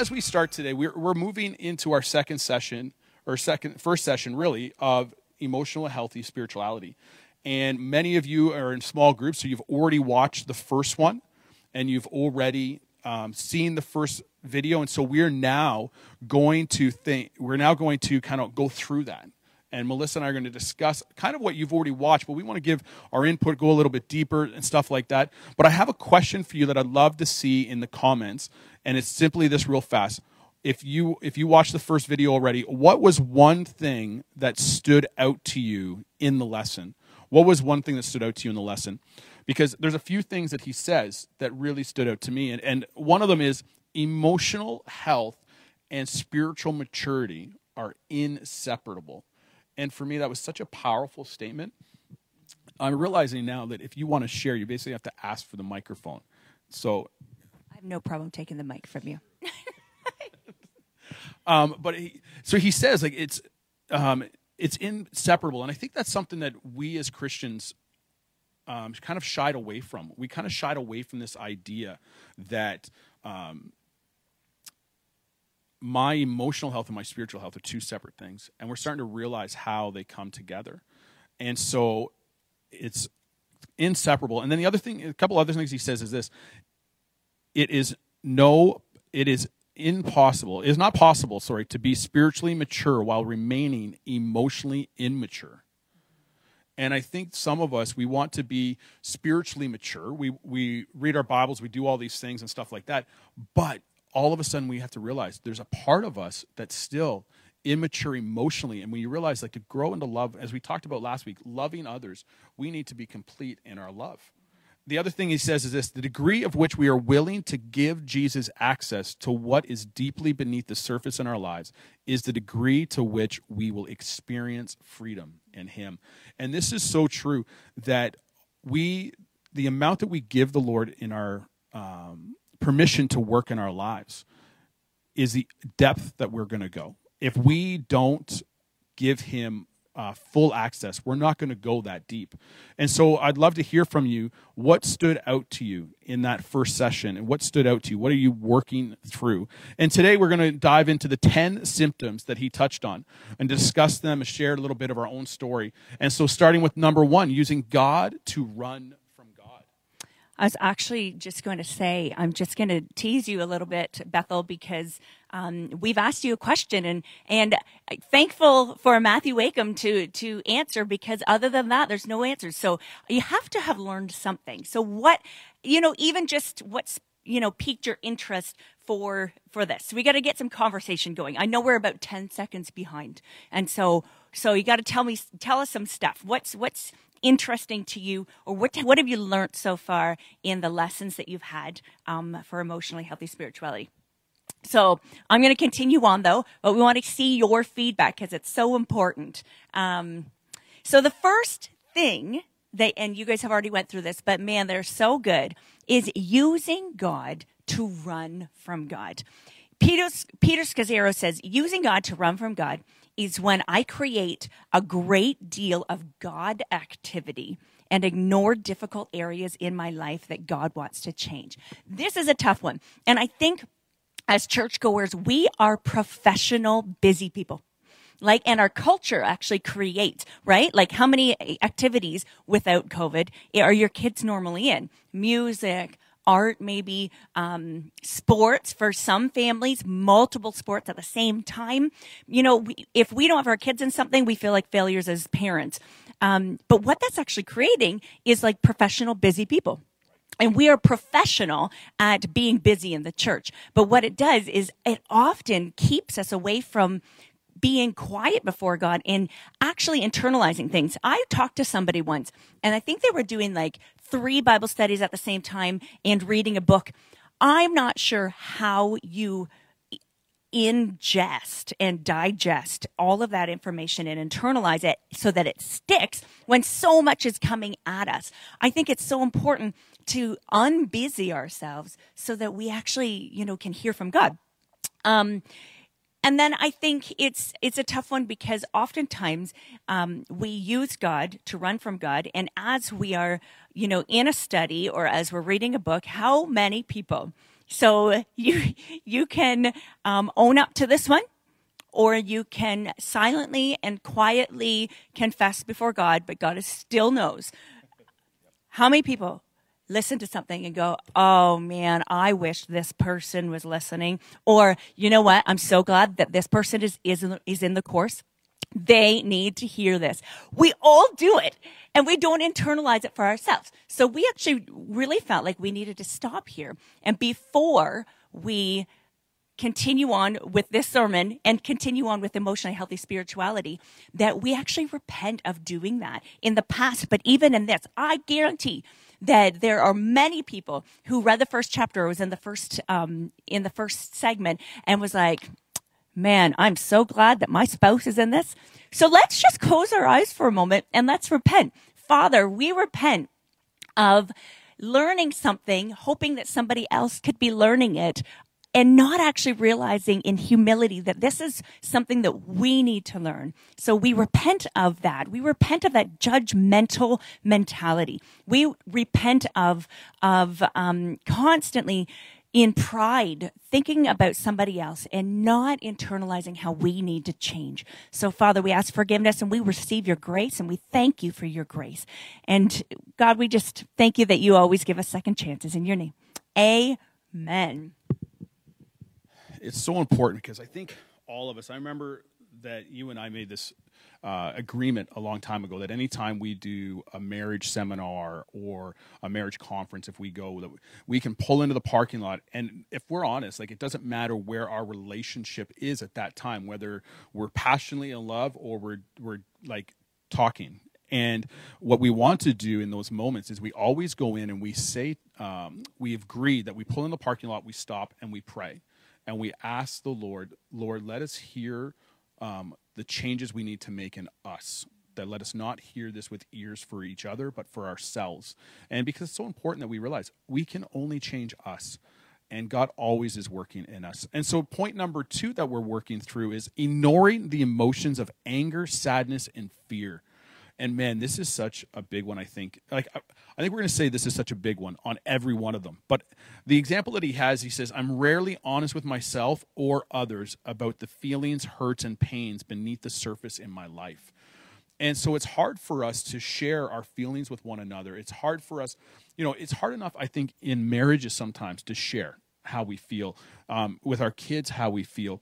as we start today, we're, we're moving into our second session, or second, first session really, of emotional healthy spirituality. And many of you are in small groups, so you've already watched the first one and you've already um, seen the first video. And so we're now going to think, we're now going to kind of go through that. And Melissa and I are going to discuss kind of what you've already watched, but we want to give our input, go a little bit deeper and stuff like that. But I have a question for you that I'd love to see in the comments and it's simply this real fast. If you if you watched the first video already, what was one thing that stood out to you in the lesson? What was one thing that stood out to you in the lesson? Because there's a few things that he says that really stood out to me, and, and one of them is emotional health and spiritual maturity are inseparable. And for me, that was such a powerful statement. I'm realizing now that if you want to share, you basically have to ask for the microphone. So have no problem taking the mic from you. um, but he, so he says like it's um, it's inseparable, and I think that's something that we as Christians um, kind of shied away from. We kind of shied away from this idea that um, my emotional health and my spiritual health are two separate things, and we're starting to realize how they come together. And so it's inseparable. And then the other thing, a couple other things he says is this: it is no, it is impossible, it is not possible, sorry, to be spiritually mature while remaining emotionally immature. And I think some of us, we want to be spiritually mature. We, we read our Bibles, we do all these things and stuff like that. But all of a sudden, we have to realize there's a part of us that's still immature emotionally. And when you realize, like, to grow into love, as we talked about last week, loving others, we need to be complete in our love the other thing he says is this the degree of which we are willing to give Jesus access to what is deeply beneath the surface in our lives is the degree to which we will experience freedom in him. And this is so true that we, the amount that we give the Lord in our um, permission to work in our lives is the depth that we're going to go. If we don't give him uh, full access. We're not going to go that deep. And so I'd love to hear from you what stood out to you in that first session and what stood out to you. What are you working through? And today we're going to dive into the 10 symptoms that he touched on and discuss them and share a little bit of our own story. And so starting with number one, using God to run I was actually just going to say, I'm just going to tease you a little bit, Bethel, because um, we've asked you a question, and and thankful for Matthew Wakeham to to answer, because other than that, there's no answers. So you have to have learned something. So what, you know, even just what's you know piqued your interest for for this. We got to get some conversation going. I know we're about ten seconds behind, and so so you got to tell me tell us some stuff. What's what's interesting to you, or what what have you learned so far in the lessons that you've had um, for emotionally healthy spirituality? So I'm going to continue on though, but we want to see your feedback because it's so important. Um, so the first thing that, and you guys have already went through this, but man, they're so good, is using God to run from God. Peter, Peter Scazzero says, using God to run from God is when I create a great deal of God activity and ignore difficult areas in my life that God wants to change. This is a tough one. And I think as churchgoers, we are professional, busy people. Like, and our culture actually creates, right? Like, how many activities without COVID are your kids normally in? Music, art, maybe um, sports for some families, multiple sports at the same time. You know, we, if we don't have our kids in something, we feel like failures as parents. Um, but what that's actually creating is like professional, busy people. And we are professional at being busy in the church. But what it does is it often keeps us away from being quiet before God and actually internalizing things. I talked to somebody once and I think they were doing like three Bible studies at the same time and reading a book. I'm not sure how you ingest and digest all of that information and internalize it so that it sticks when so much is coming at us. I think it's so important to unbusy ourselves so that we actually, you know, can hear from God. Um, and then I think it's it's a tough one because oftentimes um, we use God to run from God, and as we are, you know, in a study or as we're reading a book, how many people? So you you can um, own up to this one, or you can silently and quietly confess before God, but God is still knows. How many people listen to something and go, oh man, I wish this person was listening. Or, you know what? I'm so glad that this person is, is, in, is in the course. They need to hear this. We all do it and we don't internalize it for ourselves. So we actually really felt like we needed to stop here. And before we continue on with this sermon and continue on with emotionally healthy spirituality, that we actually repent of doing that in the past. But even in this, I guarantee that there are many people who read the first chapter, was in the first um, in the first segment, and was like, "Man, I'm so glad that my spouse is in this." So let's just close our eyes for a moment and let's repent. Father, we repent of learning something, hoping that somebody else could be learning it, and not actually realizing in humility that this is something that we need to learn. So we repent of that. We repent of that judgmental mentality. We repent of of um, constantly in pride, thinking about somebody else and not internalizing how we need to change. So, Father, we ask forgiveness and we receive your grace and we thank you for your grace. And God, we just thank you that you always give us second chances in your name. Amen it's so important because I think all of us. I remember that you and I made this uh, agreement a long time ago that anytime we do a marriage seminar or a marriage conference, if we go, that we can pull into the parking lot, and if we're honest, like it doesn't matter where our relationship is at that time, whether we're passionately in love or we're we're like talking. And what we want to do in those moments is we always go in and we say, um, we agreed that we pull in the parking lot, we stop, and we pray and we ask the Lord, Lord, let us hear um, the changes we need to make in us. That let us not hear this with ears for each other, but for ourselves. And because it's so important that we realize we can only change us and God always is working in us. And so, point number two that we're working through is ignoring the emotions of anger, sadness, and fear. And man, this is such a big one. I think, like, I, I think we're going to say this is such a big one on every one of them. But the example that he has, he says, "I'm rarely honest with myself or others about the feelings, hurts, and pains beneath the surface in my life." And so it's hard for us to share our feelings with one another. It's hard for us, you know, it's hard enough, I think, in marriages sometimes to share how we feel, um, with our kids, how we feel.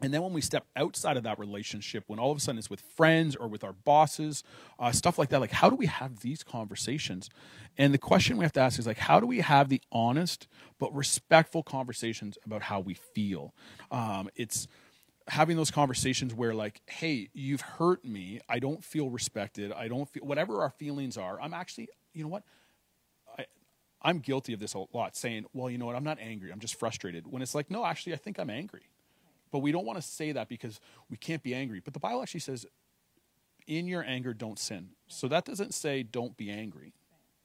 And then when we step outside of that relationship, when all of a sudden it's with friends or with our bosses, uh, stuff like that, like how do we have these conversations? And the question we have to ask is like, how do we have the honest but respectful conversations about how we feel? Um, it's having those conversations where like, hey, you've hurt me. I don't feel respected. I don't feel whatever our feelings are. I'm actually, you know what? I, I'm guilty of this a lot, saying, well, you know what? I'm not angry. I'm just frustrated. When it's like, no, actually, I think I'm angry but we don't want to say that because we can't be angry. But the Bible actually says, in your anger, don't sin. So that doesn't say don't be angry.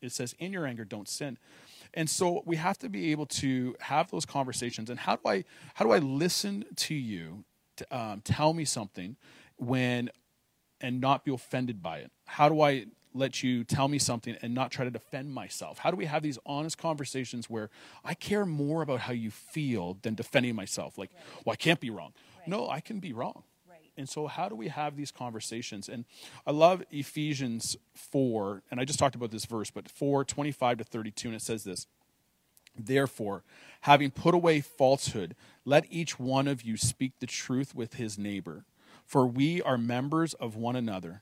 It says, in your anger, don't sin. And so we have to be able to have those conversations. And how do I how do I listen to you to, um, tell me something when and not be offended by it? How do I let you tell me something and not try to defend myself? How do we have these honest conversations where I care more about how you feel than defending myself? Like, right. well, I can't be wrong. Right. No, I can be wrong. Right. And so, how do we have these conversations? And I love Ephesians 4, and I just talked about this verse, but 4 25 to 32, and it says this Therefore, having put away falsehood, let each one of you speak the truth with his neighbor, for we are members of one another.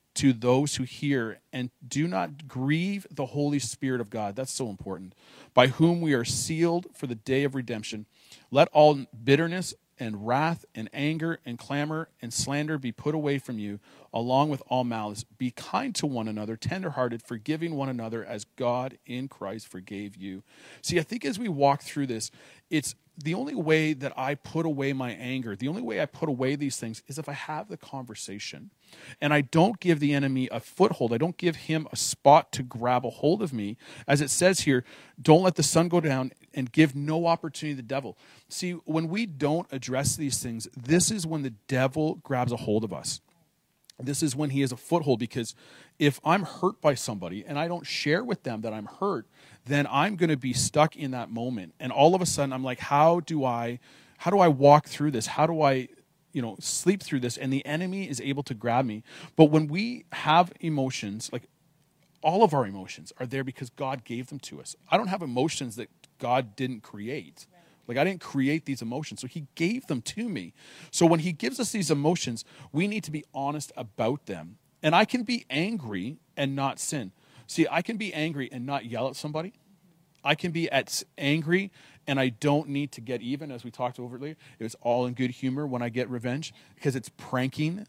to those who hear, and do not grieve the Holy Spirit of God. That's so important. By whom we are sealed for the day of redemption. Let all bitterness and wrath and anger and clamor and slander be put away from you, along with all malice. Be kind to one another, tenderhearted, forgiving one another as God in Christ forgave you. See, I think as we walk through this, it's the only way that I put away my anger, the only way I put away these things is if I have the conversation and I don't give the enemy a foothold. I don't give him a spot to grab a hold of me. As it says here, don't let the sun go down and give no opportunity to the devil. See, when we don't address these things, this is when the devil grabs a hold of us. This is when he has a foothold because if I'm hurt by somebody and I don't share with them that I'm hurt, then I'm going to be stuck in that moment. And all of a sudden I'm like, how do I how do I walk through this? How do I you know sleep through this and the enemy is able to grab me. But when we have emotions like all of our emotions are there because god gave them to us. I don't have emotions that god didn't create. Like i didn't create these emotions so he gave them to me. So when he gives us these emotions we need to be honest about them. And i can be angry and not sin. See i can be angry and not yell at somebody. I can be at angry and I don't need to get even, as we talked over earlier. It's all in good humor when I get revenge because it's pranking.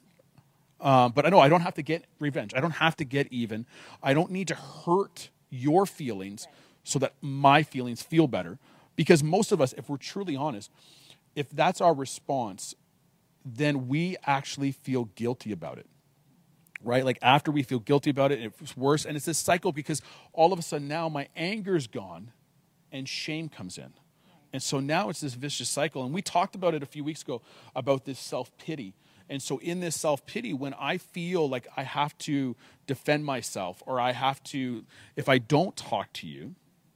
Um, but I know I don't have to get revenge. I don't have to get even. I don't need to hurt your feelings so that my feelings feel better. Because most of us, if we're truly honest, if that's our response, then we actually feel guilty about it right? Like after we feel guilty about it, it's worse. And it's this cycle because all of a sudden now my anger's gone and shame comes in. And so now it's this vicious cycle. And we talked about it a few weeks ago about this self pity. And so, in this self pity, when I feel like I have to defend myself, or I have to, if I don't talk to you,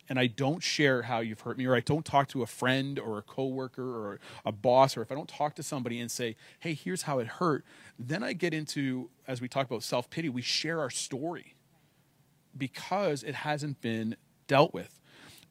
and I don't share how you've hurt me, or I don't talk to a friend or a coworker or a boss, or if I don't talk to somebody and say, hey, here's how it hurt, then I get into, as we talk about self pity, we share our story because it hasn't been dealt with.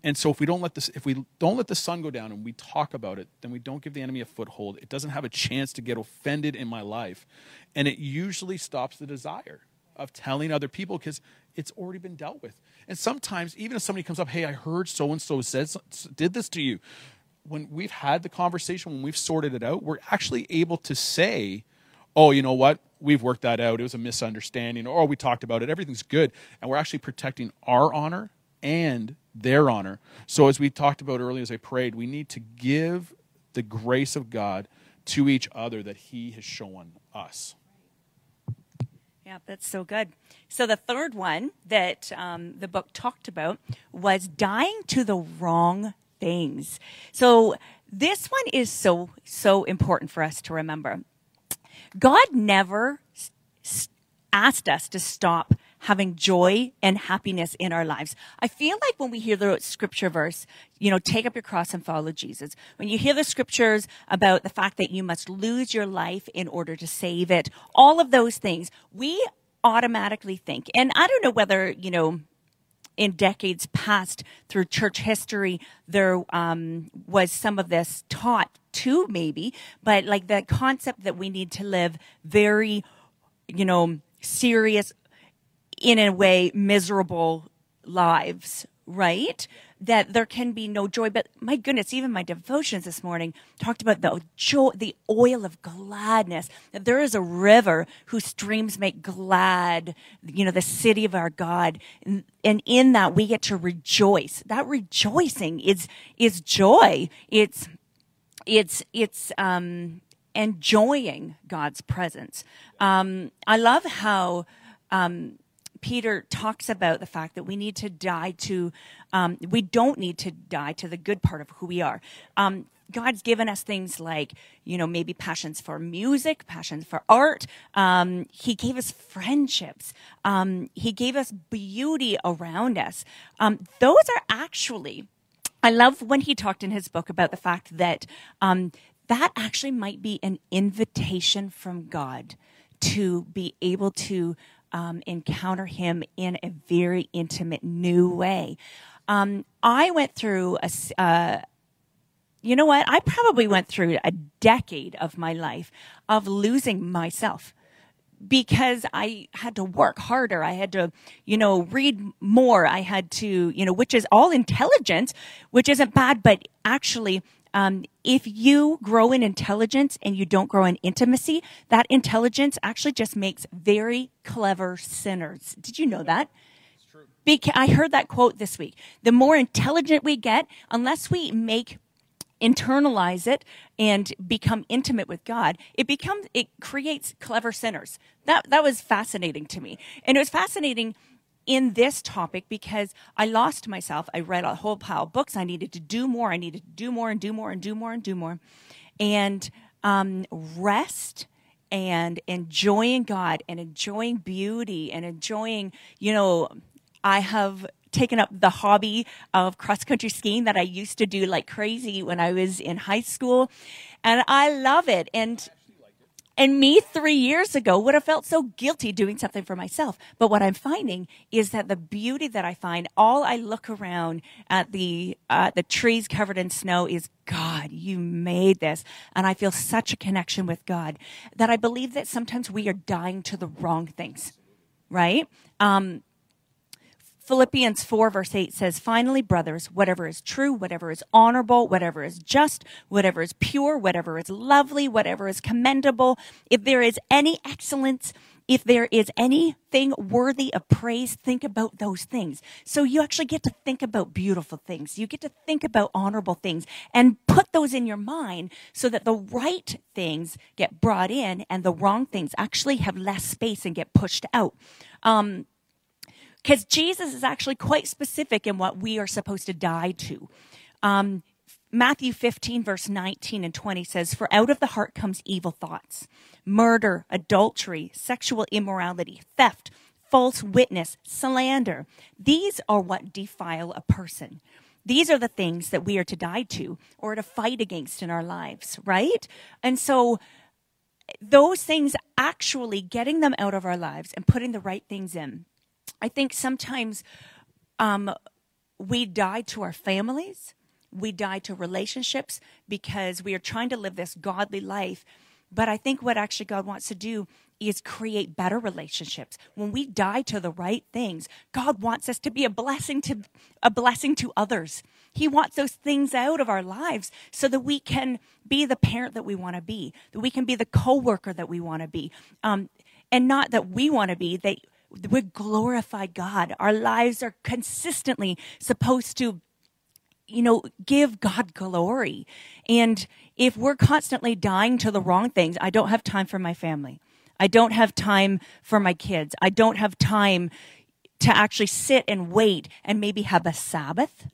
And so if we don't let this if we don't let the sun go down and we talk about it, then we don't give the enemy a foothold. It doesn't have a chance to get offended in my life. And it usually stops the desire of telling other people because it's already been dealt with. And sometimes even if somebody comes up, "Hey, I heard so and so said did this to you." When we've had the conversation, when we've sorted it out, we're actually able to say, "Oh, you know what? We've worked that out. It was a misunderstanding." Or, oh, "We talked about it. Everything's good." And we're actually protecting our honor and their honor. So, as we talked about earlier as I prayed, we need to give the grace of God to each other that He has shown us. Yeah, that's so good. So, the third one that um, the book talked about was dying to the wrong things. So, this one is so, so important for us to remember. God never asked us to stop having joy and happiness in our lives. I feel like when we hear the scripture verse, you know, take up your cross and follow Jesus. When you hear the scriptures about the fact that you must lose your life in order to save it, all of those things, we automatically think, and I don't know whether, you know, in decades past through church history, there um, was some of this taught too, maybe, but like the concept that we need to live very, you know, serious, in a way, miserable lives, right? That there can be no joy. But my goodness, even my devotions this morning talked about the joy, the oil of gladness. That there is a river whose streams make glad, you know, the city of our God. And, and in that we get to rejoice. That rejoicing is, is joy. It's, it's, it's, um, enjoying God's presence. Um, I love how um, Peter talks about the fact that we need to die to, um, we don't need to die to the good part of who we are. Um, God's given us things like, you know, maybe passions for music, passions for art. Um, he gave us friendships. Um, he gave us beauty around us. Um, those are actually, I love when he talked in his book about the fact that um, that actually might be an invitation from God to be able to um, encounter Him in a very intimate new way. Um, I went through a. uh, you know what? I probably went through a decade of my life of losing myself because I had to work harder. I had to, you know, read more. I had to, you know, which is all intelligence, which isn't bad, but actually, um, if you grow in intelligence and you don't grow in intimacy, that intelligence actually just makes very clever sinners. Did you know that? Beca- I heard that quote this week. The more intelligent we get, unless we make internalize it and become intimate with God, it becomes it creates clever sinners. That that was fascinating to me. And it was fascinating in this topic because I lost myself. I read a whole pile of books. I needed to do more. I needed to do more and do more and do more and do more. And um, rest and enjoying God and enjoying beauty and enjoying, you know, I have taken up the hobby of cross country skiing that I used to do like crazy when I was in high school. And I love it. And and me three years ago would have felt so guilty doing something for myself. But what I'm finding is that the beauty that I find, all I look around at the uh, the trees covered in snow is God. You made this, and I feel such a connection with God that I believe that sometimes we are dying to the wrong things, right? Um, Philippians 4, verse 8 says, Finally, brothers, whatever is true, whatever is honorable, whatever is just, whatever is pure, whatever is lovely, whatever is commendable, if there is any excellence, if there is anything worthy of praise, think about those things. So you actually get to think about beautiful things. You get to think about honorable things and put those in your mind so that the right things get brought in and the wrong things actually have less space and get pushed out. Um, because Jesus is actually quite specific in what we are supposed to die to. Um, Matthew 15, verse 19 and 20 says, For out of the heart comes evil thoughts, murder, adultery, sexual immorality, theft, false witness, slander. These are what defile a person. These are the things that we are to die to or to fight against in our lives, right? And so, those things actually getting them out of our lives and putting the right things in I think sometimes um, we die to our families, we die to relationships because we are trying to live this godly life. But I think what actually God wants to do is create better relationships. When we die to the right things, God wants us to be a blessing to a blessing to others. He wants those things out of our lives so that we can be the parent that we want to be, that we can be the coworker that we want to be, um, and not that we want to be. That we glorify God. Our lives are consistently supposed to, you know, give God glory. And if we're constantly dying to the wrong things, I don't have time for my family. I don't have time for my kids. I don't have time to actually sit and wait and maybe have a Sabbath,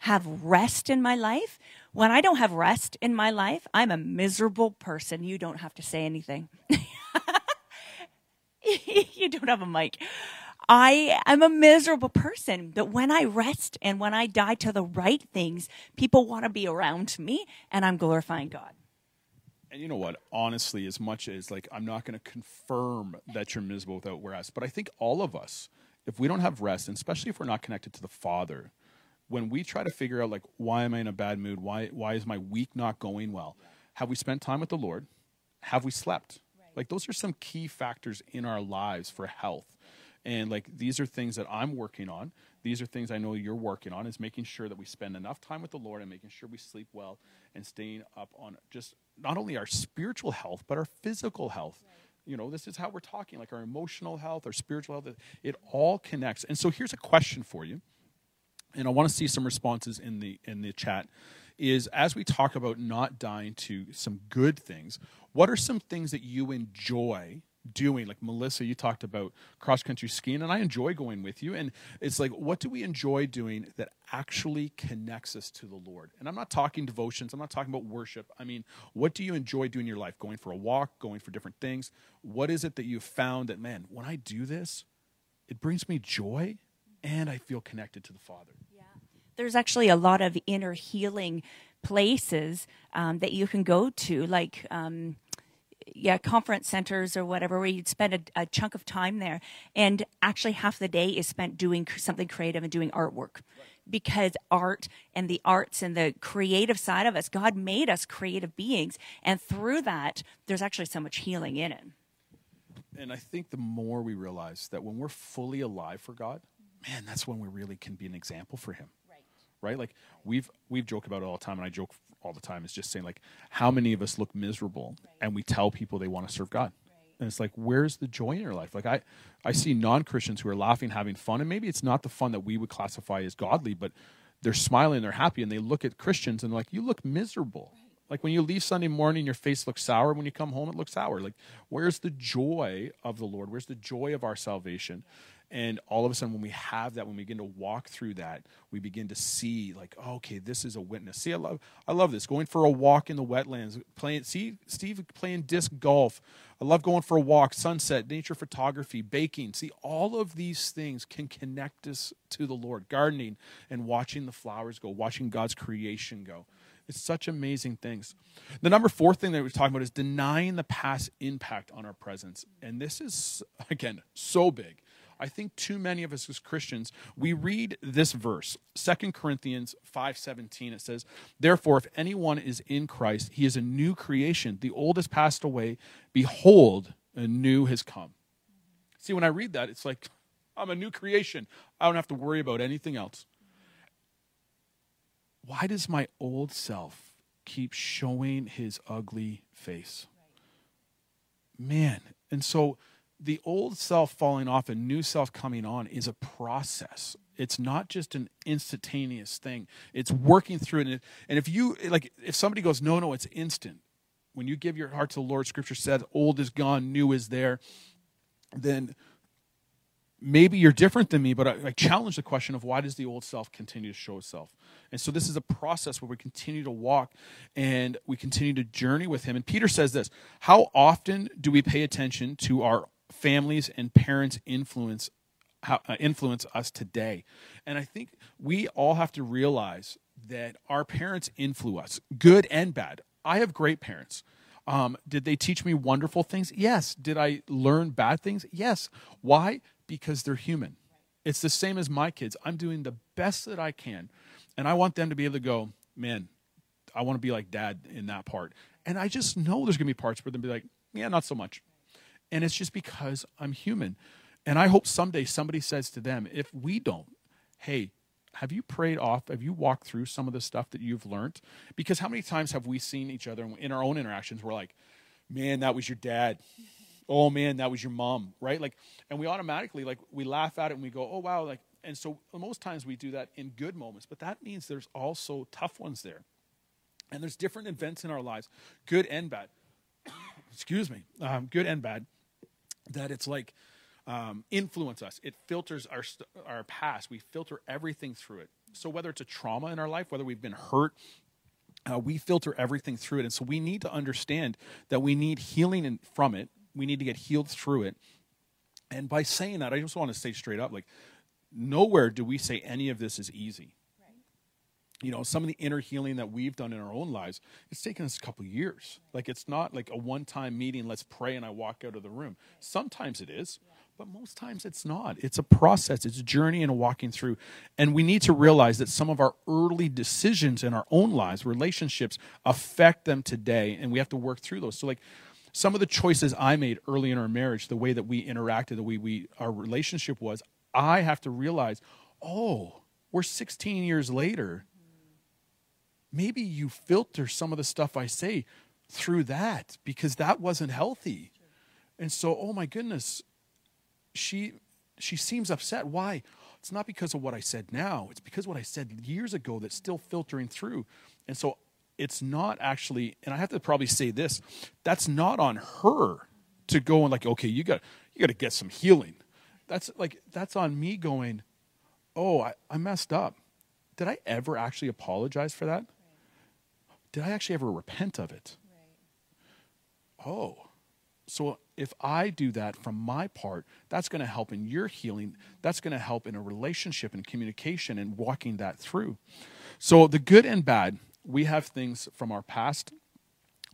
have rest in my life. When I don't have rest in my life, I'm a miserable person. You don't have to say anything. you don't have a mic. I am a miserable person, but when I rest and when I die to the right things, people want to be around me and I'm glorifying God. And you know what? Honestly, as much as like I'm not going to confirm that you're miserable without rest, but I think all of us, if we don't have rest, and especially if we're not connected to the Father, when we try to figure out like why am I in a bad mood? Why why is my week not going well? Have we spent time with the Lord? Have we slept? Like those are some key factors in our lives for health. And like these are things that I'm working on. These are things I know you're working on is making sure that we spend enough time with the Lord and making sure we sleep well and staying up on just not only our spiritual health but our physical health. You know, this is how we're talking like our emotional health, our spiritual health, it all connects. And so here's a question for you. And I want to see some responses in the in the chat is as we talk about not dying to some good things, what are some things that you enjoy doing? Like Melissa, you talked about cross country skiing, and I enjoy going with you. And it's like, what do we enjoy doing that actually connects us to the Lord? And I'm not talking devotions, I'm not talking about worship. I mean, what do you enjoy doing in your life? Going for a walk, going for different things? What is it that you've found that, man, when I do this, it brings me joy and I feel connected to the Father? There's actually a lot of inner healing places um, that you can go to, like um, yeah, conference centers or whatever, where you'd spend a, a, chunk of time there, and actually half the day is spent doing something creative and doing artwork. because art and the arts and the creative side of us, God made us creative beings. And through that, there's actually so much healing in it. And I think the more we realize that when we're fully alive for God, man, that's when we really can be an example for Him. Right. Right. Like we've we've joked about it all the time, and I joke all the time. Is just saying like, how many of us look miserable, right. and we tell people they want to serve God. And it's like, where's the joy in your life? Like I, I see non Christians who are laughing, having fun, and maybe it's not the fun that we would classify as godly, but they're smiling, they're happy, and they look at Christians and like, you look miserable. Like when you leave Sunday morning, your face looks sour. When you come home, it looks sour. Like, where's the joy of the Lord? Where's the joy of our salvation? And all of a sudden, when we have that, when we begin to walk through that, we begin to see, like, oh, okay, this is a witness. See, I love, I love this. Going for a walk in the wetlands, playing. See, Steve playing disc golf. I love going for a walk, sunset, nature photography, baking. See, all of these things can connect us to the Lord. Gardening and watching the flowers go, watching God's creation go. It's such amazing things. The number four thing that we're talking about is denying the past impact on our presence. And this is, again, so big. I think too many of us as Christians, we read this verse, Second Corinthians 5:17. It says, "Therefore, if anyone is in Christ, he is a new creation. The old has passed away; behold, a new has come." See, when I read that, it's like I'm a new creation. I don't have to worry about anything else. Why does my old self keep showing his ugly face? Man, and so the old self falling off and new self coming on is a process. It's not just an instantaneous thing. It's working through it. And if you like, if somebody goes, no, no, it's instant. When you give your heart to the Lord, Scripture says, old is gone, new is there. Then maybe you're different than me, but I, I, challenge the question of why does the old self continue to show itself? And so this is a process where we continue to walk and we continue to journey with Him. And Peter says this How often do we pay attention to our families and parents influence how, uh, influence us today. And I think we all have to realize that our parents influence us, good and bad. I have great parents. Um, did they teach me wonderful things? Yes. Did I learn bad things? Yes. Why? Because they're human. It's the same as my kids. I'm doing the best that I can. And I want them to be able to go, man, I want to be like dad in that part. And I just know there's going to be parts where they'll be like, yeah, not so much. And it's just because I'm human. And I hope someday somebody says to them, if we don't, hey, have you prayed off? Have you walked through some of the stuff that you've learned? Because how many times have we seen each other in our own interactions? We're like, man, that was your dad. Oh man, that was your mom, right? Like, and we automatically like we laugh at it and we go, oh wow, like, and so most times we do that in good moments, but that means there's also tough ones there, and there's different events in our lives, good and bad. Excuse me, um, good and bad that it's like um, influence us. It filters our our past. We filter everything through it. So whether it's a trauma in our life, whether we've been hurt, uh, we filter everything through it. And so we need to understand that we need healing in, from it. We need to get healed through it. And by saying that, I just want to say straight up, like nowhere do we say any of this is easy you know some of the inner healing that we've done in our own lives it's taken us a couple years. Like it's not like a one-time meeting let's pray and i walk out of the room. Sometimes it is but most times it's not. It's a process. It's a journey and a walking through. And we need to realize that some of our early decisions in our own lives relationships affect them today and we have to work through those. So like some of the choices i made early in our marriage the way that we interacted the way we our relationship was i have to realize oh we're 16 years later maybe you filter some of the stuff I say through that because that wasn't healthy. And so, oh my goodness, she she seems upset. Why? It's not because of what I said now. It's because what I said years ago that's still filtering through. And so it's not actually, and I have to probably say this, that's not on her to go and like, okay, you got you got to get some healing. That's like that's on me going, oh, I, I messed up. Did I ever actually apologize for that? Did I actually ever repent of it? Right. Oh, so if I do that from my part, that's going to help in your healing. That's going to help in a relationship and communication and walking that through. So, the good and bad, we have things from our past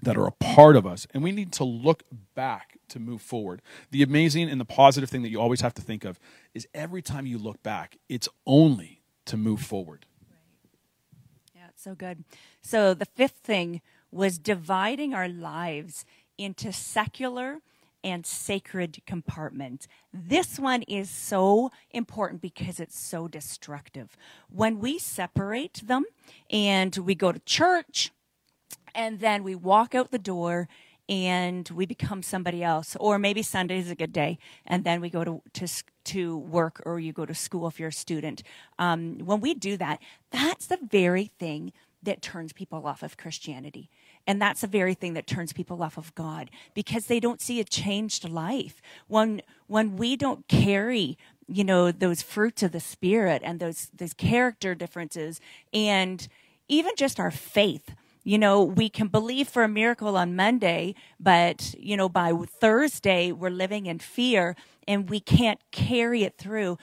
that are a part of us, and we need to look back to move forward. The amazing and the positive thing that you always have to think of is every time you look back, it's only to move forward. So good. So the fifth thing was dividing our lives into secular and sacred compartments. This one is so important because it's so destructive. When we separate them and we go to church and then we walk out the door and we become somebody else. Or maybe sunday is a good day and then we go to to, to work or you go to school if you're a student. Um, when we do that that's the very thing that turns people off of christianity. And that's the very thing that turns people off of god because they don't see a changed life. When when we don't carry you know those fruits of the spirit and those those character differences and even just our faith you know, we can believe for a miracle on Monday, but, you know, by Thursday, we're living in fear and we can't carry it through.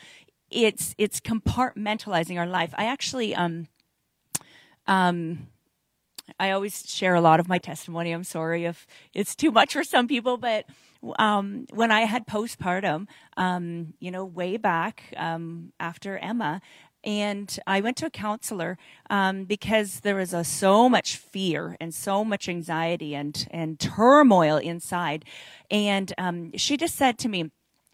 It's, it's compartmentalizing our life. I actually, um, um, I always share a lot of my testimony. I'm sorry if it's too much for some people, but um, when I had postpartum, um, you know, way back um, after Emma, and I went to a counselor um, because there was a, so much fear and so much anxiety and and turmoil inside, and um, she just said to me.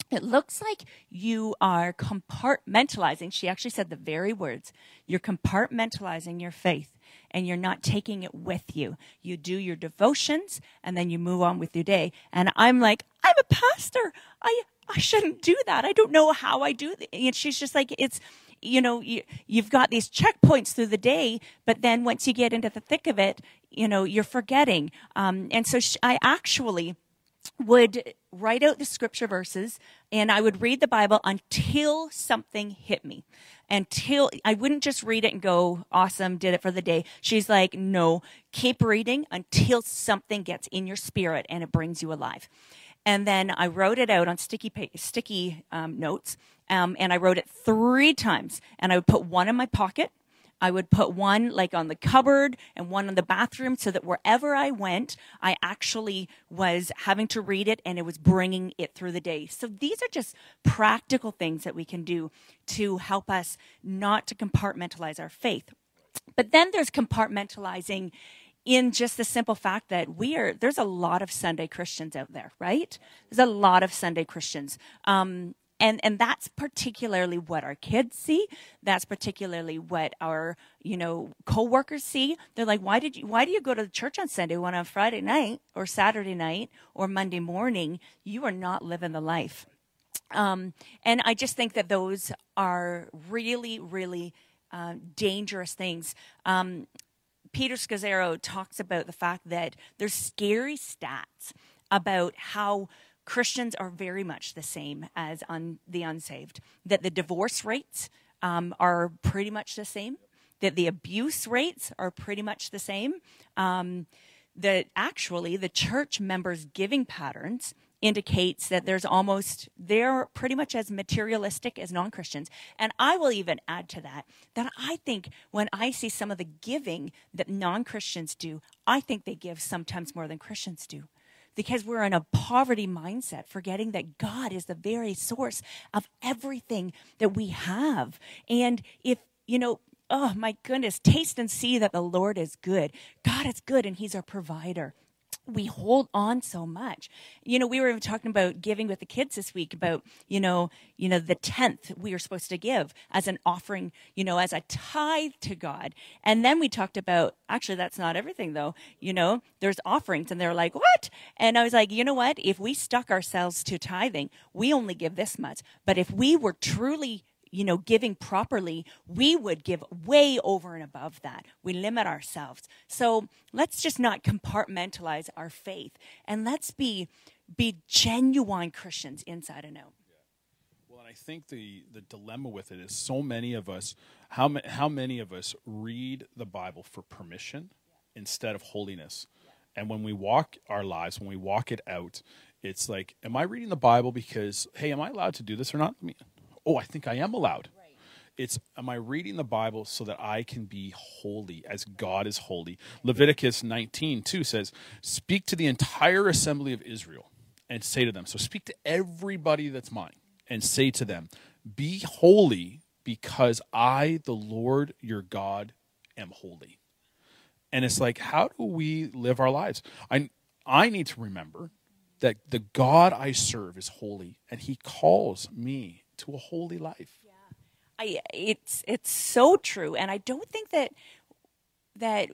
It looks like you are compartmentalizing. She actually said the very words. You're compartmentalizing your faith and you're not taking it with you. You do your devotions and then you move on with your day. And I'm like, I'm a pastor. I, I shouldn't do that. I don't know how I do it. And she's just like, it's, you know, you, you've got these checkpoints through the day, but then once you get into the thick of it, you know, you're forgetting. Um, and so sh- I actually would write out the scripture verses and I would read the Bible until something hit me. Until I wouldn't just read it and go, awesome, did it for the day. She's like, no, keep reading until something gets in your spirit and it brings you alive. And then I wrote it out on sticky sticky um, notes, um, and I wrote it three times. And I would put one in my pocket. I would put one like on the cupboard and one in the bathroom so that wherever I went, I actually was having to read it and it was bringing it through the day. So these are just practical things that we can do to help us not to compartmentalize our faith. But then there's compartmentalizing in just the simple fact that we are there's a lot of Sunday Christians out there, right? There's a lot of Sunday Christians. Um, and and that's particularly what our kids see. That's particularly what our you know coworkers see. They're like why did you why do you go to the church on sunday when on friday night or saturday night or monday morning you are not living the life? Um, and i just think that those are really really uh, dangerous things. Um, Peter Scazzero talks about the fact that there's scary stats about how Christians are very much the same as un- the unsaved, that the divorce rates um, are pretty much the same, that the abuse rates are pretty much the same, um, that actually the church members' giving patterns indicates that there's almost they're pretty much as materialistic as non-christians. And i will even add to that that i think when i see some of the giving that non-christians do i think they give sometimes more than christians do because we're in a poverty mindset, forgetting that God is the very source of everything that we have. And if, you know, oh my goodness, taste and see that the Lord is good. God is good and He's our provider we hold on so much. You know, we were talking about giving with the kids this week about, you know, you know, the tenth we are supposed to give as an offering, you know, as a tithe to God. And then we talked about actually that's not everything though. You know, there's offerings and they're like, What? And I was like, you know what? If we stuck ourselves to tithing, we only give this much. But if we were truly you know, giving properly, we would give way over and above that. We limit ourselves. So let's just not compartmentalize our faith and let's be be genuine Christians inside and out. Well, and I think the the dilemma with it is so many of us how ma- how many of us read the Bible for permission yeah. instead of holiness. Yeah. And when we walk our lives, when we walk it out, it's like, am I reading the Bible because, hey, am I allowed to do this or not? Let me, oh, I think I am allowed. Right. It's, am I reading the Bible so that I can be holy as God is holy? Leviticus 19, 2 says, Speak to the entire assembly of Israel and say to them, so speak to everybody that's mine and say to them, Be holy because I, the Lord your God, am holy. And it's like, how do we live our lives? I, I need to remember that the God I serve is holy and he calls me to a holy life. Yeah. I, it's it's so true and I don't think that that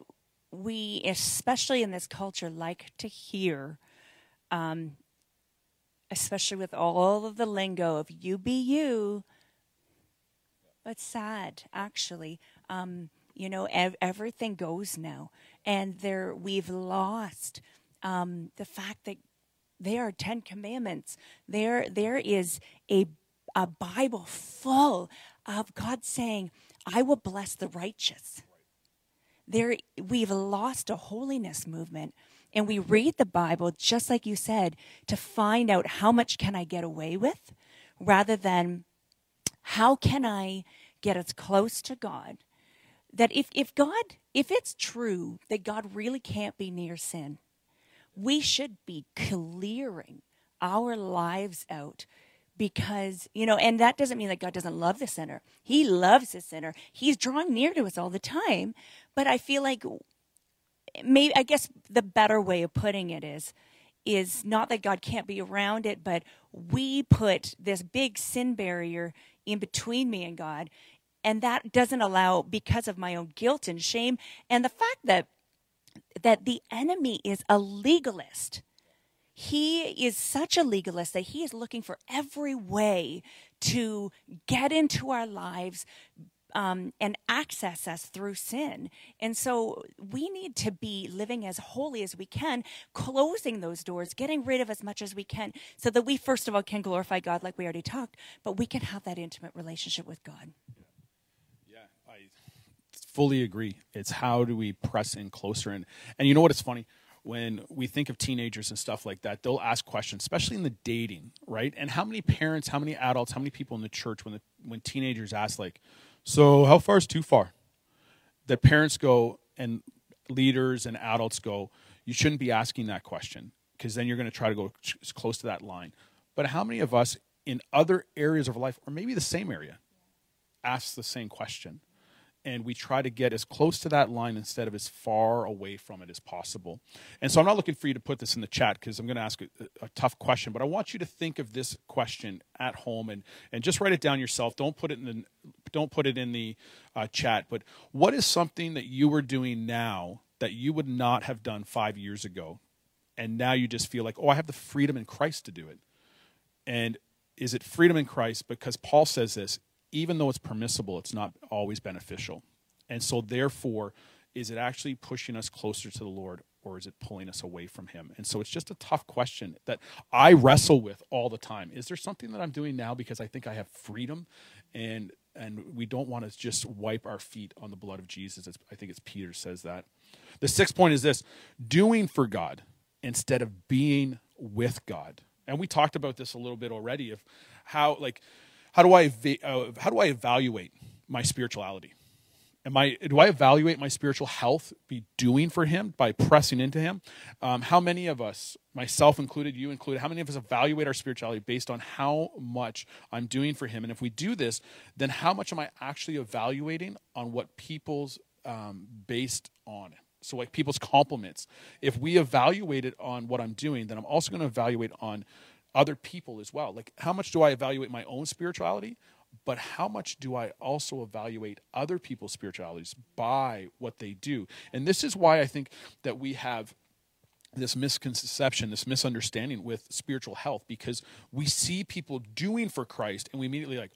we especially in this culture like to hear um, especially with all of the lingo of you be you but sad actually um, you know ev- everything goes now and there we've lost um, the fact that there are 10 commandments there there is a a bible full of god saying i will bless the righteous. There we've lost a holiness movement and we read the bible just like you said to find out how much can i get away with rather than how can i get as close to god. That if, if god if it's true that god really can't be near sin we should be clearing our lives out because you know and that doesn't mean that god doesn't love the sinner. He loves the sinner. He's drawing near to us all the time. But i feel like maybe i guess the better way of putting it is is not that god can't be around it but we put this big sin barrier in between me and god. And that doesn't allow because of my own guilt and shame and the fact that that the enemy is a legalist. He is such a legalist that he is looking for every way to get into our lives um, and access us through sin. And so we need to be living as holy as we can, closing those doors, getting rid of as much as we can, so that we, first of all, can glorify God like we already talked, but we can have that intimate relationship with God Yeah, yeah I fully agree. It's how do we press in closer and and you know what? It's funny when we think of teenagers and stuff like that. They'll ask questions, especially in the dating, right? And how many parents, how many adults, how many people in the church when the when teenagers ask like, "So how far is too far?" That parents go and leaders and adults go, "You shouldn't be asking that question because then you're going to try to go close to that line." But how many of us in other areas of life, or maybe the same area, ask the same question? And we try to get as close to that line instead of as far away from it as possible. And so I'm not looking for you to put this in the chat because I'm going to ask a, a, tough question, but I want you to think of this question at home and, and just write it down yourself. Don't put it in the, don't put it in the uh, chat, but what is something that you are doing now that you would not have done five years ago? And now you just feel like, oh, I have the freedom in Christ to do it. And is it freedom in Christ? Because Paul says this even though it's permissible, it's not always beneficial. And so, therefore, is it actually pushing us closer to the Lord or is it pulling us away from Him? And so, it's just a tough question that I wrestle with all the time. Is there something that I'm doing now because I think I have freedom and and we don't want to just wipe our feet on the blood of Jesus? It's, I think it's Peter says that. The sixth point is this doing for God instead of being with God. And we talked about this a little bit already of how, like, how do I uh, how do I evaluate my spirituality? Am I do I evaluate my spiritual health be doing for Him by pressing into Him? Um, how many of us, myself included, you included, how many of us evaluate our spirituality based on how much I'm doing for Him? And if we do this, then how much am I actually evaluating on what people's um, based on? So like people's compliments. If we evaluate it on what I'm doing, then I'm also going to evaluate on other people as well. Like, how much do I evaluate my own spirituality? But how much do I also evaluate other people's spiritualities by what they do? And this is why I think that we have this misconception, this misunderstanding with spiritual health, because we see people doing for Christ and we immediately like,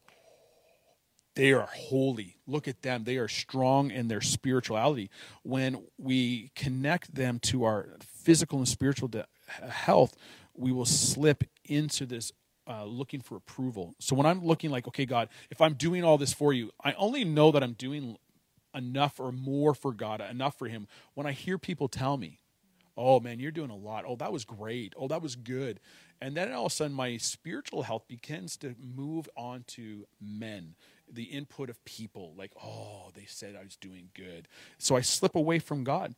they are holy. Look at them. They are strong in their spirituality. When we connect them to our physical and spiritual de- health, we will slip into this uh, looking for approval. So when I'm looking like, okay, God, if I'm doing all this for you, I only know that I'm doing enough or more for God, enough for Him, when I hear people tell me, oh man, you're doing a lot. Oh, that was great. Oh, that was good. And then all of a sudden, my spiritual health begins to move on to men, the input of people, like, oh, they said I was doing good. So I slip away from God.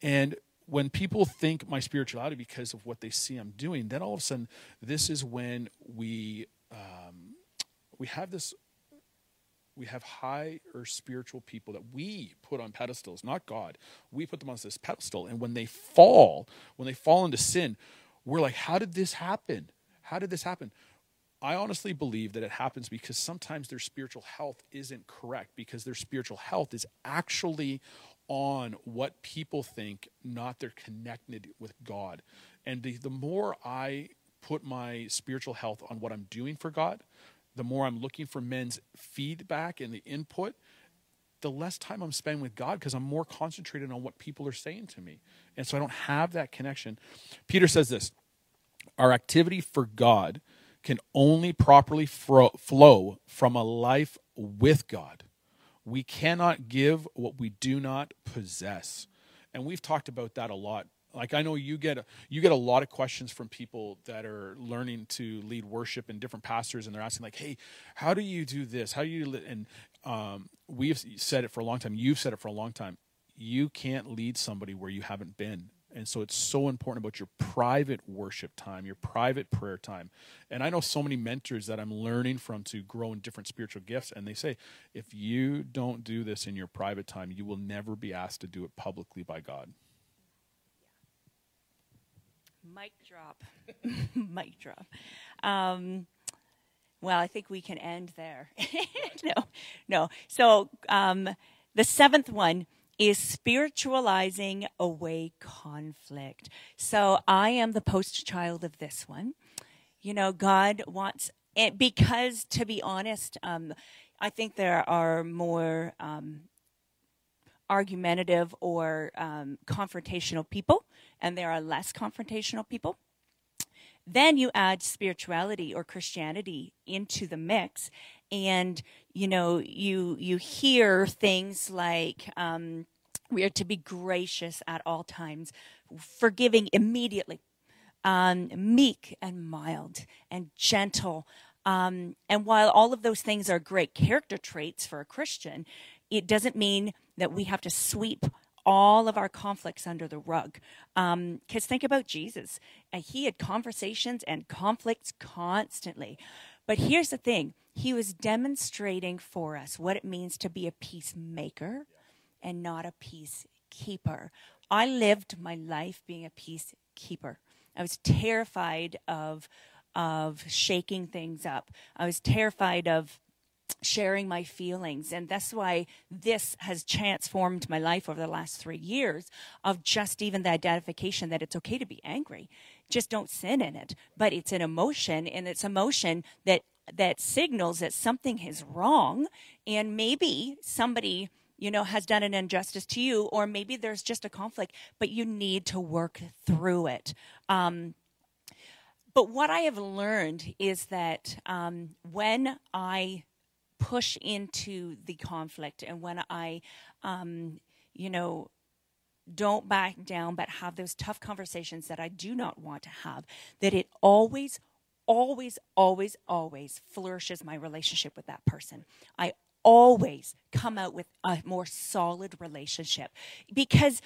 And when people think my spirituality because of what they see I'm doing, then all of a sudden, this is when we um, we have this We have higher spiritual people that we put on pedestals, not God. We put them on this pedestal. And when they fall, when they fall into sin, we're like, how did this happen? How did this happen? I honestly believe that it happens because sometimes their spiritual health isn't correct because their spiritual health is actually on what people think, not they're connected with God. And the, the more I put my spiritual health on what I'm doing for God, the more I'm looking for men's feedback and the input, the less time I'm spending with God because I'm more concentrated on what people are saying to me. And so I don't have that connection. Peter says this Our activity for God can only properly fro- flow from a life with God. We cannot give what we do not possess. And we've talked about that a lot. Like I know you get you get a lot of questions from people that are learning to lead worship and different pastors, and they're asking like, "Hey, how do you do this? How do you?" And um, we've said it for a long time. You've said it for a long time. You can't lead somebody where you haven't been. And so it's so important about your private worship time, your private prayer time. And I know so many mentors that I'm learning from to grow in different spiritual gifts. And they say, if you don't do this in your private time, you will never be asked to do it publicly by God. Mic drop. Mic drop. Um, well, I think we can end there. no, no. So um, the seventh one is spiritualizing away conflict. So I am the poster child of this one. You know, God wants, it because to be honest, um, I think there are more um, argumentative or um, confrontational people, and there are less confrontational people. Then you add spirituality or Christianity into the mix, and you know you you hear things like um, we are to be gracious at all times, forgiving immediately, um, meek and mild and gentle. Um, and while all of those things are great character traits for a Christian, it doesn't mean that we have to sweep all of our conflicts under the rug. Because um, think about Jesus. Uh, he had conversations and conflicts constantly. But here's the thing He was demonstrating for us what it means to be a peacemaker and not a peacekeeper. I lived my life being a peacekeeper. I was terrified of of shaking things up. I was terrified of sharing my feelings. And that's why this has transformed my life over the last three years of just even the identification that it's okay to be angry. Just don't sin in it. But it's an emotion and it's emotion that that signals that something is wrong and maybe somebody you know has done an injustice to you or maybe there's just a conflict but you need to work through it um, but what i have learned is that um, when i push into the conflict and when I, um, you know, don't back down but have those tough conversations that I do not want to have, that it always, always, always, always flourishes my relationship with that person. I always come out with a more solid relationship because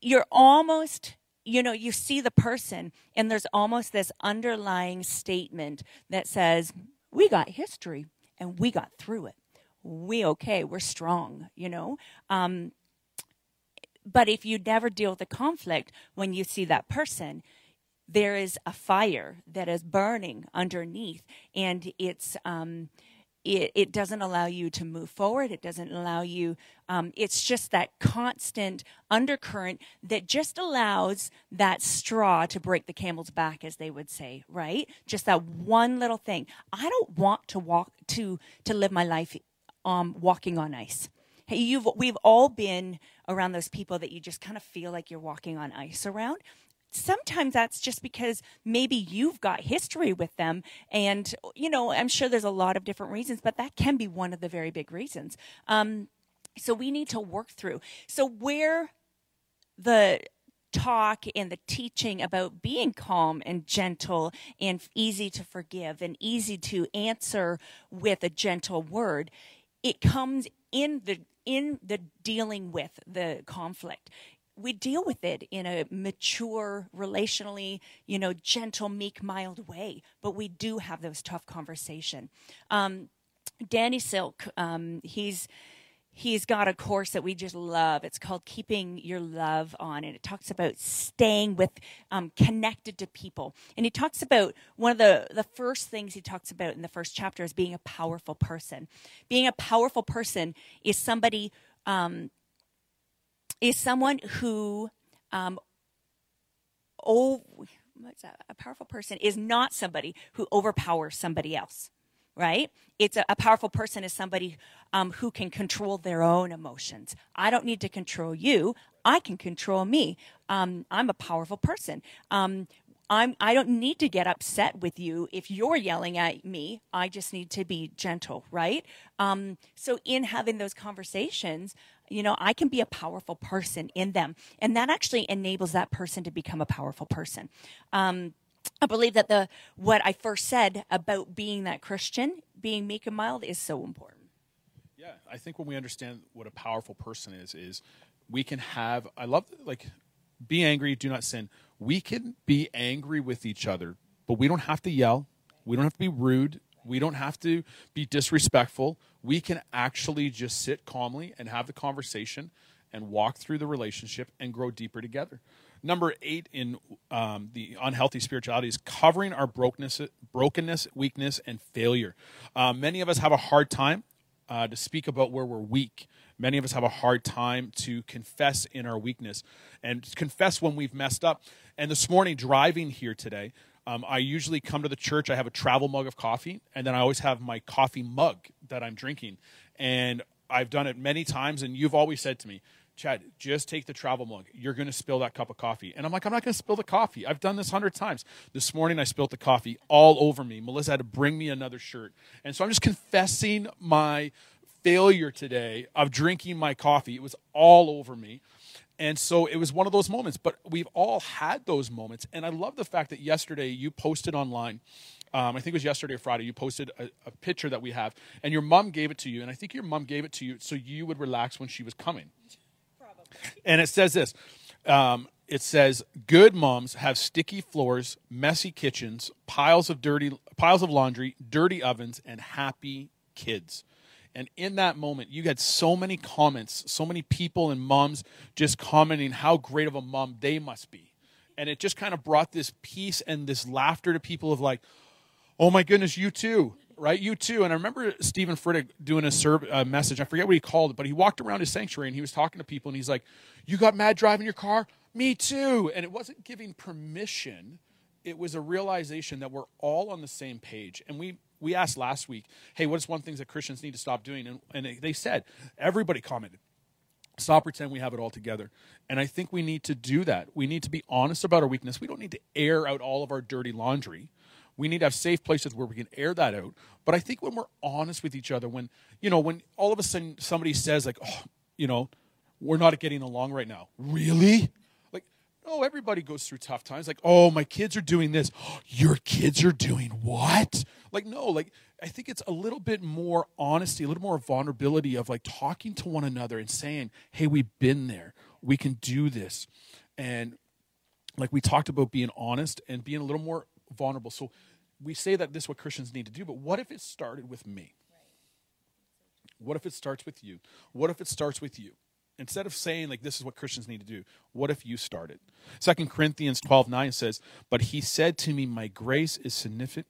you're almost you know, you see the person, and there's almost this underlying statement that says, We got history and we got through it. We okay, we're strong, you know. Um, but if you never deal with the conflict when you see that person, there is a fire that is burning underneath, and it's um, it, it doesn't allow you to move forward. It doesn't allow you, um, it's just that constant undercurrent that just allows that straw to break the camel's back, as they would say, right? Just that one little thing. I don't want to walk to, to live my life um, walking on ice. Hey, you've, we've all been around those people that you just kind of feel like you're walking on ice around sometimes that's just because maybe you've got history with them and you know i'm sure there's a lot of different reasons but that can be one of the very big reasons. Um, so we need to work through. So where the talk and the teaching about being calm and gentle and easy to forgive and easy to answer with a gentle word it comes in the in the dealing with the conflict we deal with it in a mature, relationally, you know, gentle, meek, mild way. But we do have those tough conversation. Um, Danny Silk, um, he's he's got a course that we just love. It's called Keeping Your Love On, and it talks about staying with, um, connected to people. And he talks about one of the the first things he talks about in the first chapter is being a powerful person. Being a powerful person is somebody um, is someone who um, oh? A powerful person is not somebody who overpowers somebody else right? It's a, a, powerful person is somebody um, who can control their own emotions. I don't need to control you. I can control me. Um, I'm a powerful person. Um, I'm, I don't need to get upset with you if you're yelling at me. I just need to be gentle, right? Um, so, in having those conversations, you know, I can be a powerful person in them. And that actually enables that person to become a powerful person. Um, I believe that the what I first said about being that Christian, being meek and mild, is so important. Yeah, I think when we understand what a powerful person is, is we can have. I love like be angry, do not sin. We can be angry with each other, but we don't have to yell. We don't have to be rude. We don't have to be disrespectful. We can actually just sit calmly and have the conversation and walk through the relationship and grow deeper together. Number eight in um, the unhealthy spirituality is covering our brokenness, brokenness, weakness, and failure. Uh, many of us have a hard time uh, to speak about where we're weak. Many of us have a hard time to confess in our weakness and confess when we've messed up. And this morning, driving here today, um, I usually come to the church. I have a travel mug of coffee, and then I always have my coffee mug that I'm drinking. And I've done it many times, and you've always said to me, Chad, just take the travel mug. You're going to spill that cup of coffee. And I'm like, I'm not going to spill the coffee. I've done this hundred times. This morning, I spilled the coffee all over me. Melissa had to bring me another shirt. And so I'm just confessing my failure today of drinking my coffee. It was all over me. And so it was one of those moments. But we've all had those moments. And I love the fact that yesterday you posted online. Um, I think it was yesterday or Friday, you posted a, a, picture that we have, and your mom gave it to you. And I think your mom gave it to you so you would relax when she was coming. Probably. And it says this um, it says, Good moms have sticky floors, messy kitchens, piles of dirty piles of laundry, dirty ovens, and happy kids. And in that moment, you had so many comments, so many people and moms just commenting how great of a mom they must be. And it just kind of brought this peace and this laughter to people of like, oh my goodness, you too right? You too. And I remember Steven Furtick doing a serve, uh, message. I forget what he called it, but he walked around his sanctuary and he was talking to people and he's like, You got mad driving your car? Me too. And it wasn't giving permission, it was a realization that we're all on the same page. And we, we asked last week, Hey, what's one thing that Christians need to stop doing? And, and they said, Everybody commented. Stop pretending we have it all together. And I think we need to do that. We need to be honest about our weakness. We don't need to air out all of our dirty laundry we need to have safe places where we can air that out. But I think when we're honest with each other, when, you know, when all of a sudden somebody says, like, oh, you know, we're not getting along right now. Really? Like, no, everybody goes through tough times. Like, oh, my kids are doing this. Oh, your kids are doing what? Like, no, like, I think it's a little bit more honesty, a little more vulnerability of like talking to one another and saying, hey, we've been there. We can do this. And like we talked about being honest and being a little more vulnerable. So we say that this is what Christians need to do, but what if it started with me? What if it starts with you? What if it starts with you? Instead of saying like this is what Christians need to do, what if you started? Second Corinthians 12, 9 says, But he said to me, My grace is significant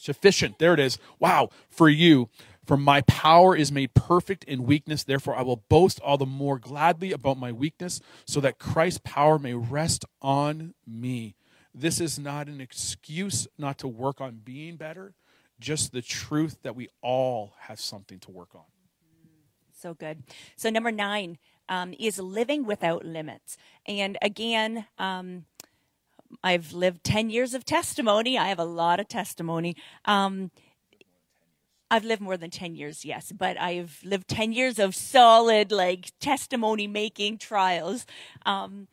sufficient. There it is. Wow, for you. For my power is made perfect in weakness. Therefore, I will boast all the more gladly about my weakness, so that Christ's power may rest on me. This is not an excuse not to work on being better, just the truth that we all have something to work on. So good. So, number nine um, is living without limits. And again, um, I've lived 10 years of testimony. I have a lot of testimony. Um, I've lived more than 10 years, yes, but I've lived 10 years of solid, like, testimony making trials. Um,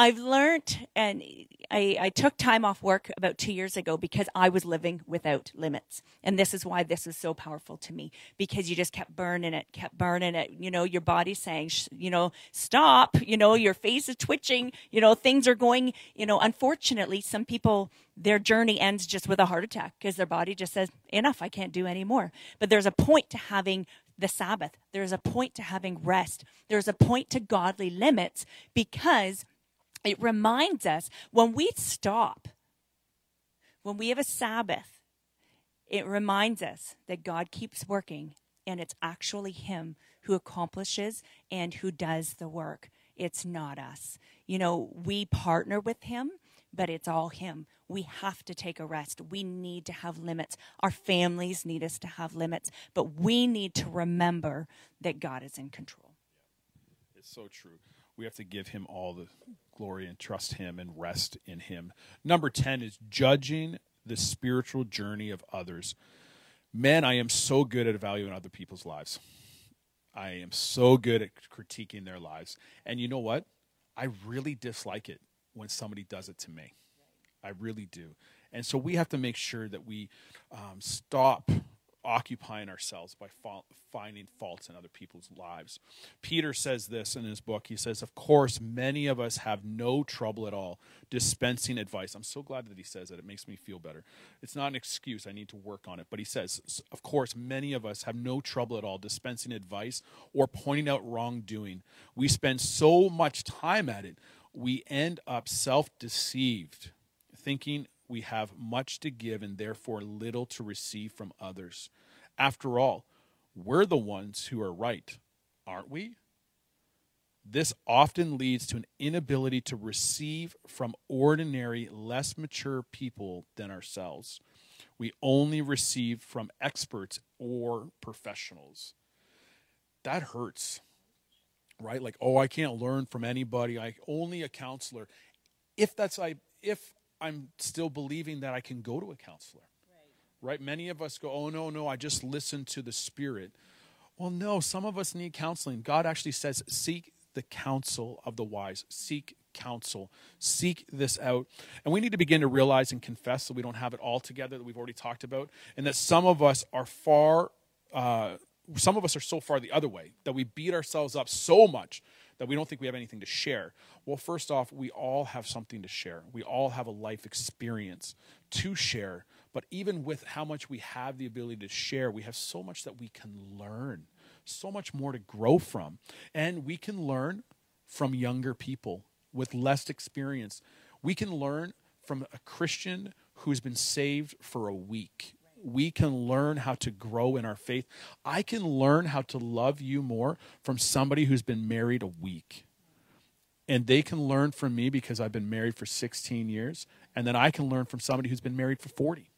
I've learned, and I, I, took time off work about two years ago because I was living without limits. And this is why this is so powerful to me because you just kept burning it, kept burning it. You know, your body's saying, you know, stop. You know, your face is twitching. You know, things are going, you know, unfortunately, some people, their journey ends just with a heart attack because their body just says, enough, I can't do anymore. But there's a point to having the Sabbath. There's a point to having rest. There's a point to godly limits because it reminds us when we stop, when we have a Sabbath, it reminds us that God keeps working and it's actually Him who accomplishes and who does the work. It's not us. You know, we partner with Him, but it's all Him. We have to take a rest. We need to have limits. Our families need us to have limits, but we need to remember that God is in control. It's so true. We have to give Him all the glory and trust Him and rest in Him. Number 10 is judging the spiritual journey of others. Man, I am so good at evaluating other people's lives. I am so good at critiquing their lives. And you know what? I really dislike it when somebody does it to me. I really do. And so we have to make sure that we um, stop occupying ourselves by fa- finding faults in other people's lives. Peter says this in his book. He says, Of course, many of us have no trouble at all dispensing advice. I'm so glad that he says that. It makes me feel better. It's not an excuse. I need to work on it. But he says, Of course, many of us have no trouble at all dispensing advice or pointing out wrongdoing. We spend so much time at it, we end up self deceived, thinking we have much to give and therefore little to receive from others. After all, we're the ones who are right, aren't we? This often leads to an inability to receive from ordinary, less mature people than ourselves. We only receive from experts or professionals. That hurts, right? Like, oh, I can't learn from anybody. I only a counselor. If that's I, if I'm still believing that I can go to a counselor. Right. right? Many of us go, oh, no, no, I just listen to the Spirit. Well, no, some of us need counseling. God actually says, seek the counsel of the wise, seek counsel, seek this out. And we need to begin to realize and confess that we don't have it all together that we've already talked about, and that some of us are far. Uh, some of us are so far the other way that we beat ourselves up so much that we don't think we have anything to share. Well, first off, we all have something to share. We all have a life experience to share. But even with how much we have the ability to share, we have so much that we can learn, so much more to grow from. And we can learn from younger people with less experience. We can learn from a Christian who's been saved for a week we can learn how to grow in our faith. I can learn how to love you more from somebody who's been married a week. And they can learn from me because I've been married for 16 years. And then I can learn from somebody who's been married for 40.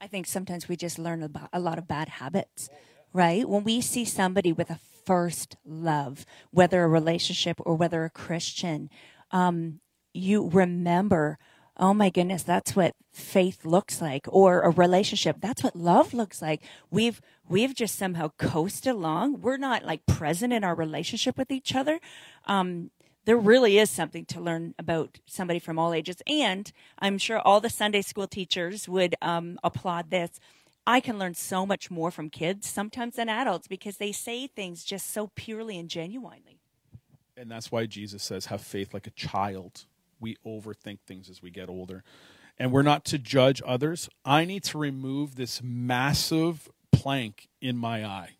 I think sometimes we just learn about a lot of bad habits, right? When we see somebody with a first love, whether a relationship or whether a Christian, um, you remember oh my goodness, that's what faith looks like or a relationship. That's what love looks like. We've, we've just somehow coasted along. We're not like present in our relationship with each other. Um, there really is something to learn about somebody from all ages. And I'm sure all the Sunday school teachers would um, applaud this. I can learn so much more from kids sometimes than adults because they say things just so purely and genuinely. And that's why Jesus says, have faith like a child we overthink things as we get older. And we're not to judge others. I need to remove this massive plank in my eye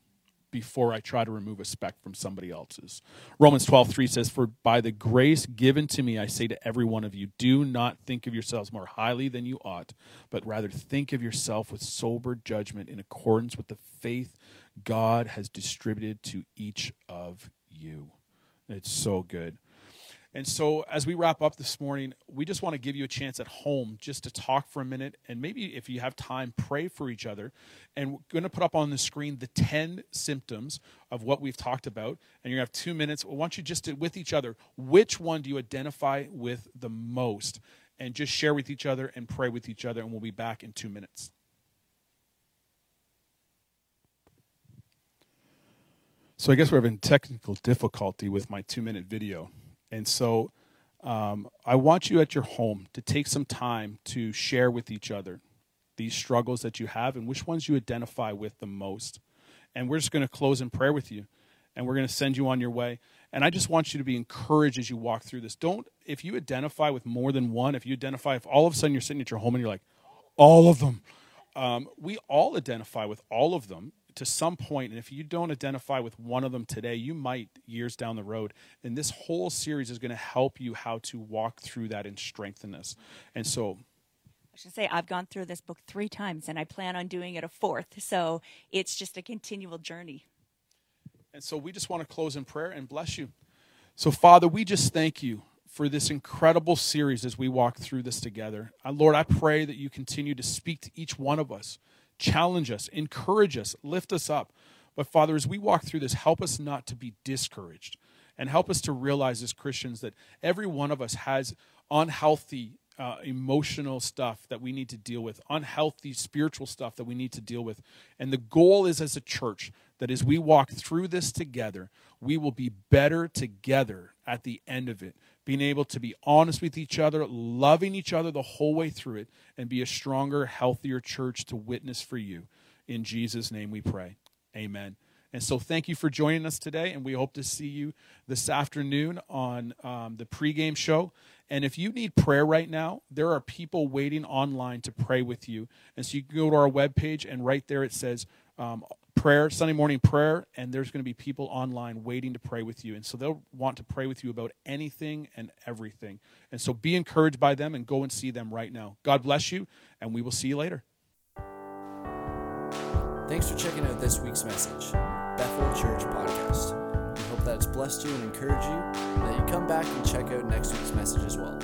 before I try to remove a speck from somebody else's. Romans 12, 3 says, For by the grace given to me, I say to every one of you, do not think of yourselves more highly than you ought, but rather think of yourself with sober judgment in accordance with the faith God has distributed to each of you. It's so good. And so, as we wrap up this morning, we just want to give you a chance at home just to talk for a minute. And maybe if you have time, pray for each other. And we're going to put up on the screen the 10 symptoms of what we've talked about. And you're going to have two minutes. I want you just to, with each other, which one do you identify with the most? And just share with each other and pray with each other. And we'll be back in two minutes. So, I guess we're having technical difficulty with my two minute video. And so um, I want you at your home to take some time to share with each other these struggles that you have and which ones you identify with the most. And we're just going to close in prayer with you and we're going to send you on your way. And I just want you to be encouraged as you walk through this. Don't, if you identify with more than one, if you identify, if all of a sudden you're sitting at your home and you're like, all of them, um, we all identify with all of them to some point and if you don't identify with one of them today you might years down the road and this whole series is going to help you how to walk through that and strengthen this and so I should say I've gone through this book three times and I plan on doing it a fourth. So it's just a continual journey. And so we just want to close in prayer and bless you. So, Father, we just thank you for this incredible series as we walk through this together. Uh, Lord, I pray that you continue to speak to each one of us, challenge us, encourage us, lift us up. But, Father, as we walk through this, help us not to be discouraged and help us to realize as Christians that every one of us has unhealthy uh, emotional stuff that we need to deal with, unhealthy spiritual stuff that we need to deal with. And the goal is as a church that as we walk through this together, we will be better together at the end of it, being able to be honest with each other, loving each other the whole way through it, and be a stronger, healthier church to witness for you. In Jesus' name we pray. Amen. And so, thank you for joining us today, and we hope to see you this afternoon on um, the pregame show. And if you need prayer right now, there are people waiting online to pray with you. And so, you can go to our webpage, and right there it says um, prayer, Sunday morning prayer, and there's going to be people online waiting to pray with you. And so, they'll want to pray with you about anything and everything. And so, be encouraged by them and go and see them right now. God bless you, and we will see you later. Thanks for checking out this week's message. Bethel Church podcast. We hope that it's blessed you and encouraged you, and that you come back and check out next week's message as well.